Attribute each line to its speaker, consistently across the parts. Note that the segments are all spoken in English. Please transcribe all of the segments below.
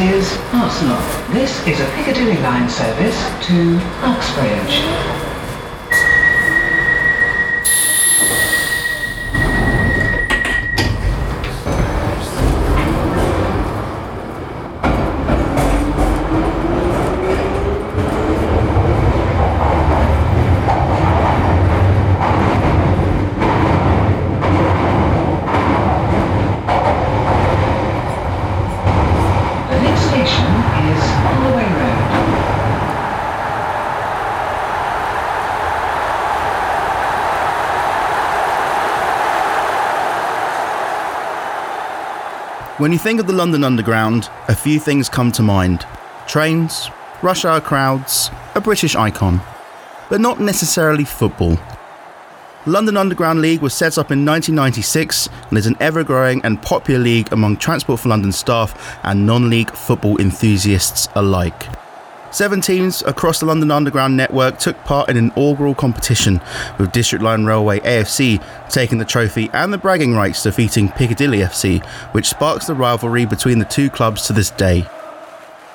Speaker 1: is Arsenal. This is a Piccadilly line service to Uxbridge. The next station is Holloway Road.
Speaker 2: When you think of the London Underground, a few things come to mind trains, rush hour crowds, a British icon. But not necessarily football. London Underground League was set up in 1996 and is an ever growing and popular league among Transport for London staff and non league football enthusiasts alike. Seven teams across the London Underground network took part in an inaugural competition, with District Line Railway AFC taking the trophy and the bragging rights, defeating Piccadilly FC, which sparks the rivalry between the two clubs to this day.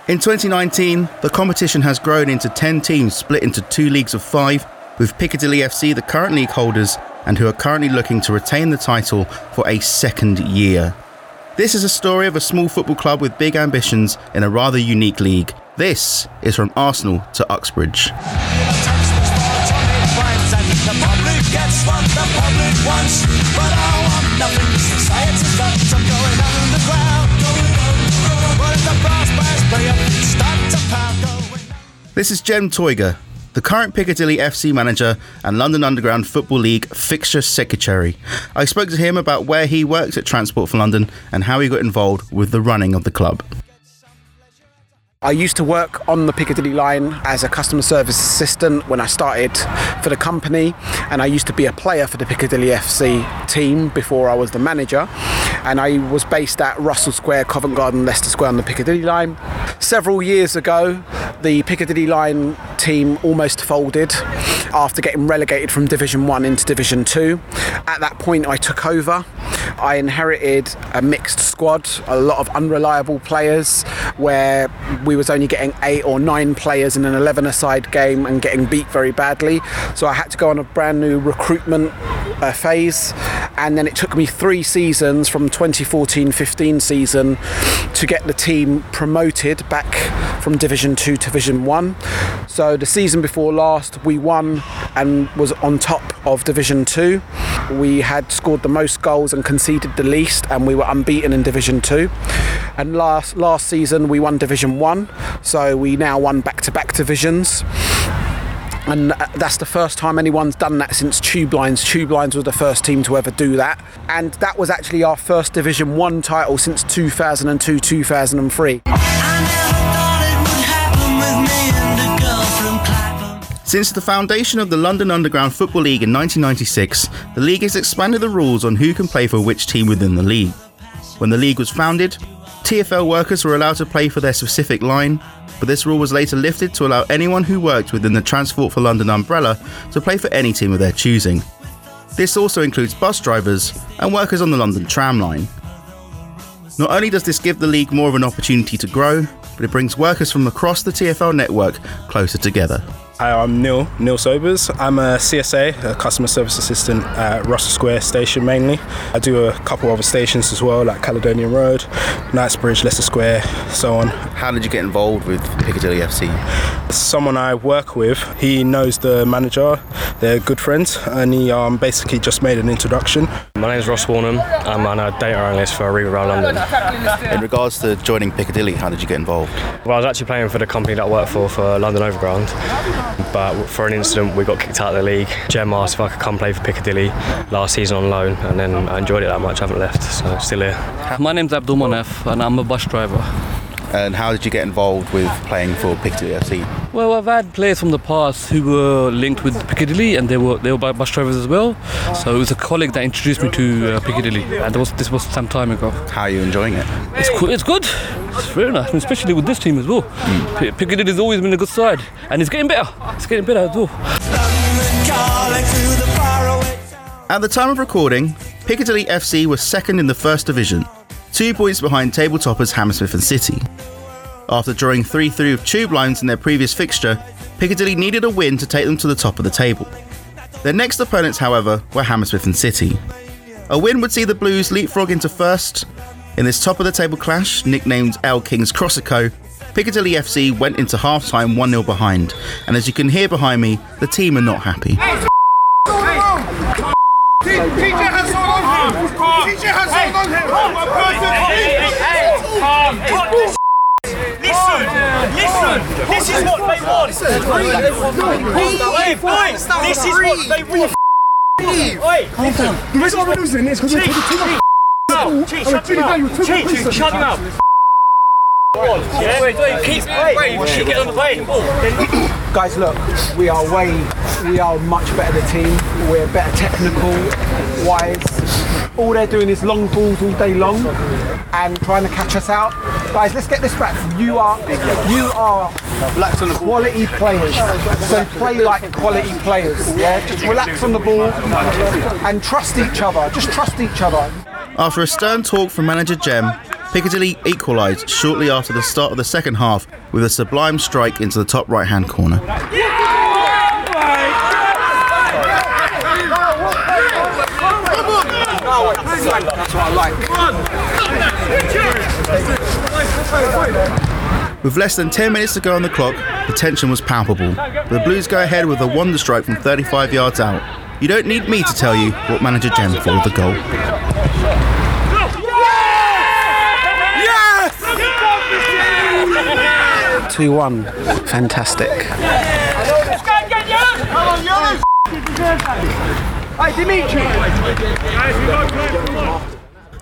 Speaker 2: In 2019, the competition has grown into 10 teams split into two leagues of five, with Piccadilly FC the current league holders and who are currently looking to retain the title for a second year. This is a story of a small football club with big ambitions in a rather unique league. This is from Arsenal to Uxbridge. This is Jem Toiger, the current Piccadilly FC manager and London Underground Football League fixture secretary. I spoke to him about where he worked at Transport for London and how he got involved with the running of the club.
Speaker 3: I used to work on the Piccadilly line as a customer service assistant when I started for the company, and I used to be a player for the Piccadilly FC team before I was the manager. And I was based at Russell Square, Covent Garden, Leicester Square on the Piccadilly line. Several years ago, the Piccadilly line team almost folded after getting relegated from Division 1 into Division 2. At that point, I took over. I inherited a mixed squad, a lot of unreliable players, where we was only getting eight or nine players in an 11-a-side game and getting beat very badly. So I had to go on a brand new recruitment uh, phase, and then it took me three seasons from 2014-15 season to get the team promoted back from Division 2 to Division 1. So the season before last, we won and was on top of Division 2. We had scored the most goals and conceded the least, and we were unbeaten in Division 2. And last last season, we won Division 1, so we now won back-to-back divisions and uh, that's the first time anyone's done that since Tube Lines. Tube Lines was the first team to ever do that, and that was actually our first Division One title since 2002, 2003.
Speaker 2: Since the foundation of the London Underground Football League in 1996, the league has expanded the rules on who can play for which team within the league. When the league was founded, TFL workers were allowed to play for their specific line, but this rule was later lifted to allow anyone who worked within the Transport for London umbrella to play for any team of their choosing. This also includes bus drivers and workers on the London tram line. Not only does this give the league more of an opportunity to grow, but it brings workers from across the TFL network closer together.
Speaker 4: Hi, I'm Neil, Neil Sobers. I'm a CSA, a customer service assistant at Russell Square station mainly. I do a couple other stations as well, like Caledonian Road, Knightsbridge, Leicester Square, so on.
Speaker 2: How did you get involved with Piccadilly FC?
Speaker 4: Someone I work with, he knows the manager, they're good friends, and he um, basically just made an introduction.
Speaker 5: My name is Ross Warnham. I'm a data analyst for Arriva Rail London.
Speaker 2: In regards to joining Piccadilly, how did you get involved?
Speaker 5: Well, I was actually playing for the company that I work for, for London Overground. But for an incident, we got kicked out of the league. Jem asked if I could come play for Piccadilly last season on loan, and then I enjoyed it that much. I haven't left, so still here.
Speaker 6: My name's Abdul Manaf and I'm a bus driver.
Speaker 2: And how did you get involved with playing for Piccadilly FC?
Speaker 6: Well, I've had players from the past who were linked with Piccadilly and they were they were bus drivers as well. So it was a colleague that introduced me to uh, Piccadilly and that was, this was some time ago.
Speaker 2: How are you enjoying it?
Speaker 6: It's, cool, it's good. It's very nice, and especially with this team as well. P- Piccadilly's always been a good side and it's getting better. It's getting better as well.
Speaker 2: At the time of recording, Piccadilly FC was second in the first division, two points behind table toppers Hammersmith and City. After drawing 3 3 with Tube Lines in their previous fixture, Piccadilly needed a win to take them to the top of the table. Their next opponents, however, were Hammersmith and City. A win would see the Blues leapfrog into first. In this top of the table clash, nicknamed El King's Crossico, Piccadilly FC went into half time 1 0 behind, and as you can hear behind me, the team are not happy.
Speaker 7: Listen, listen. This is what they want. Wait, boys, this is what they want. Wait,
Speaker 8: The reason why we're losing is because we're taking too much.
Speaker 7: Cheat, shut your mouth. Cheat, cheat, shut your mouth. Yeah, wait, wait, keep, wait, wait, get on the plane.
Speaker 3: Guys, look, we are way, we are much better the team. We're better technical wise. All they're doing is long balls all day long and trying to catch us out. Guys, let's get this back. You are, you are quality players. So play like quality players. Yeah, just relax on the ball and trust each other. Just trust each other.
Speaker 2: After a stern talk from manager Jem, Piccadilly equalised shortly after the start of the second half with a sublime strike into the top right hand corner. With less than 10 minutes to go on the clock, the tension was palpable. The Blues go ahead with a wonder strike from 35 yards out. You don't need me to tell you what manager Jem thought of the goal.
Speaker 3: Two one, fantastic.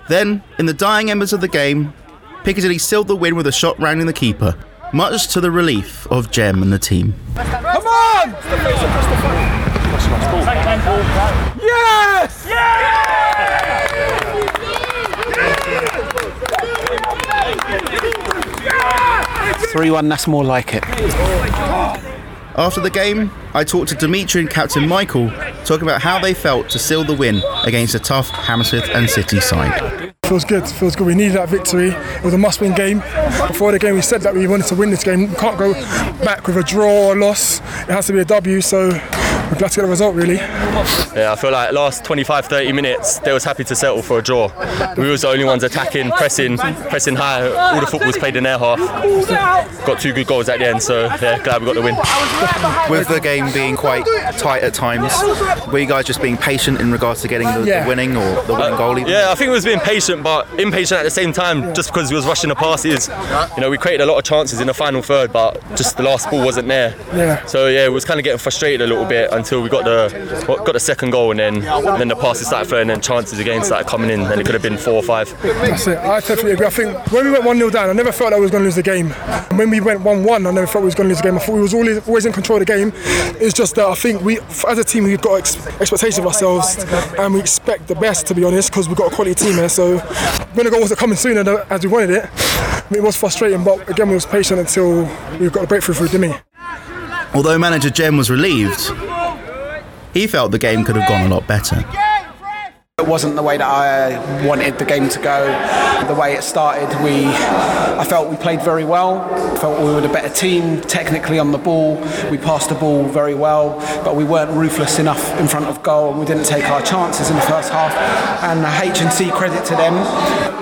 Speaker 2: Then, in the dying embers of the game, Piccadilly sealed the win with a shot rounding the keeper, much to the relief of Jem and the team.
Speaker 8: Come on! Yes!
Speaker 3: Three one, that's more like it.
Speaker 2: After the game, I talked to Dimitri and Captain Michael, talking about how they felt to seal the win against a tough Hammersmith and City side.
Speaker 8: Feels good, feels good. We needed that victory. It was a must win game. Before the game, we said that we wanted to win this game. We can't go back with a draw or loss. It has to be a W, so we're glad to get the result, really.
Speaker 5: Yeah, I feel like last 25, 30 minutes they was happy to settle for a draw. We was the only ones attacking, pressing, pressing high. All the football was played in their half. Got two good goals at the end, so yeah, glad we got the win.
Speaker 2: With the game being quite tight at times, were you guys just being patient in regards to getting the, the winning or the winning goal? Even?
Speaker 5: Yeah, I think we was being patient, but impatient at the same time, just because we was rushing the passes. You know, we created a lot of chances in the final third, but just the last ball wasn't there.
Speaker 8: Yeah.
Speaker 5: So yeah, it was kind of getting frustrated a little bit until we got the got the second goal, and then and then the passes started flowing, and chances again started coming in, and it could have been four or five.
Speaker 8: That's it. I definitely agree. I think when we went 1 0 down, I never felt that we was going to lose the game. And when we went 1 1, I never thought we was going to lose the game. I thought we was always, always in control of the game. It's just that I think we, as a team, we've got ex- expectations of ourselves and we expect the best, to be honest, because we've got a quality team here. So when the goal wasn't coming sooner as we wanted it, it was frustrating. But again, we was patient until we got a breakthrough through Dimi.
Speaker 2: Although manager Jem was relieved, he felt the game could have gone a lot better.
Speaker 3: It wasn't the way that I wanted the game to go. The way it started, we, I felt we played very well. I felt we were the better team technically on the ball. We passed the ball very well, but we weren't ruthless enough in front of goal, we didn't take our chances in the first half. And H and C credit to them.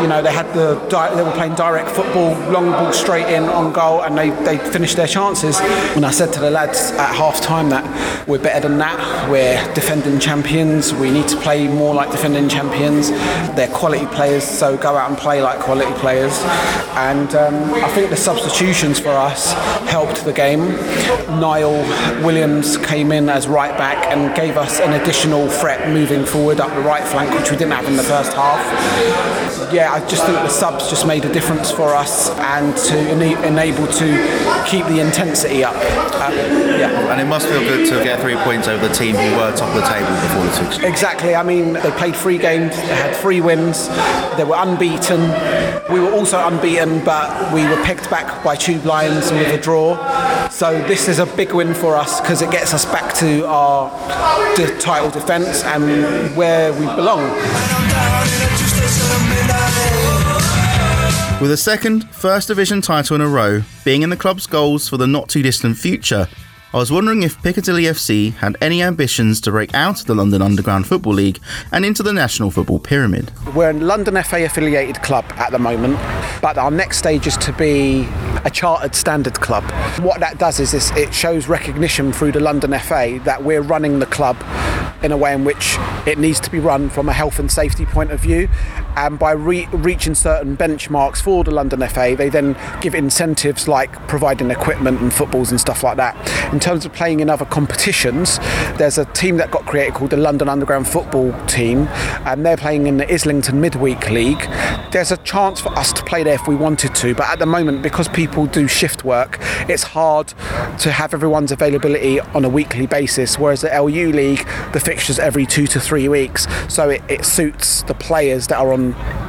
Speaker 3: You know, they had the they were playing direct football, long ball straight in on goal, and they, they finished their chances. And I said to the lads at half time that we're better than that. We're defending champions. We need to play more like defending champions. They're quality players, so go out and play like quality players. And um, I think the substitutions for us helped the game. Niall Williams came in as right back and gave us an additional threat moving forward up the right flank, which we didn't have in the first half. Yeah, I just think the subs just made a difference for us and to enable to keep the intensity up. Um.
Speaker 2: And it must feel good to get three points over the team who were top of the table before the fixture.
Speaker 3: Exactly. I mean, they played three games, they had three wins, they were unbeaten. We were also unbeaten, but we were picked back by Tube Lines with a draw. So this is a big win for us because it gets us back to our de- title defence and where we belong.
Speaker 2: With a second First Division title in a row being in the club's goals for the not too distant future, I was wondering if Piccadilly FC had any ambitions to break out of the London Underground Football League and into the National Football Pyramid.
Speaker 3: We're a London FA affiliated club at the moment, but our next stage is to be a chartered standard club. What that does is it shows recognition through the London FA that we're running the club in a way in which it needs to be run from a health and safety point of view. And by re- reaching certain benchmarks for the London FA, they then give incentives like providing equipment and footballs and stuff like that. In terms of playing in other competitions, there's a team that got created called the London Underground Football Team, and they're playing in the Islington Midweek League. There's a chance for us to play there if we wanted to, but at the moment, because people do shift work, it's hard to have everyone's availability on a weekly basis. Whereas the LU League, the fixtures every two to three weeks, so it, it suits the players that are on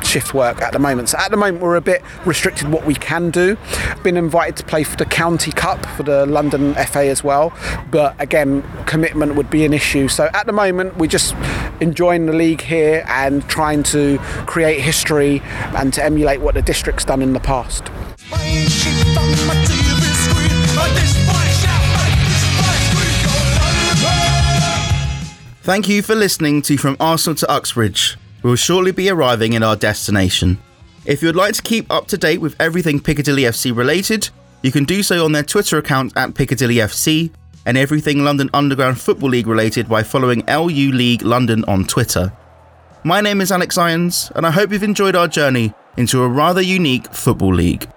Speaker 3: shift work at the moment. So at the moment, we're a bit restricted what we can do. Been invited to play for the County Cup for the London FA as well, but again, commitment would be an issue. So at the moment, we're just enjoying the league here and trying to create history and to emulate what the district's done in the past.
Speaker 2: Thank you for listening to From Arsenal to Uxbridge. We will shortly be arriving at our destination. If you would like to keep up to date with everything Piccadilly FC related, you can do so on their Twitter account at Piccadilly FC and everything London Underground Football League related by following LU League London on Twitter. My name is Alex Irons, and I hope you've enjoyed our journey into a rather unique football league.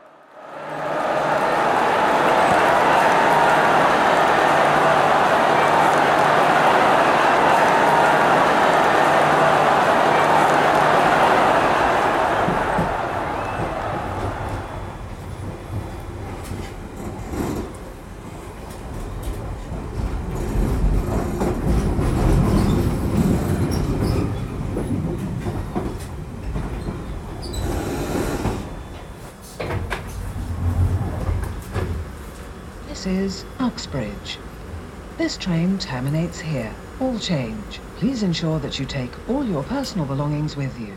Speaker 1: Is Uxbridge. This train terminates here. All change. Please ensure that you take all your personal belongings with you.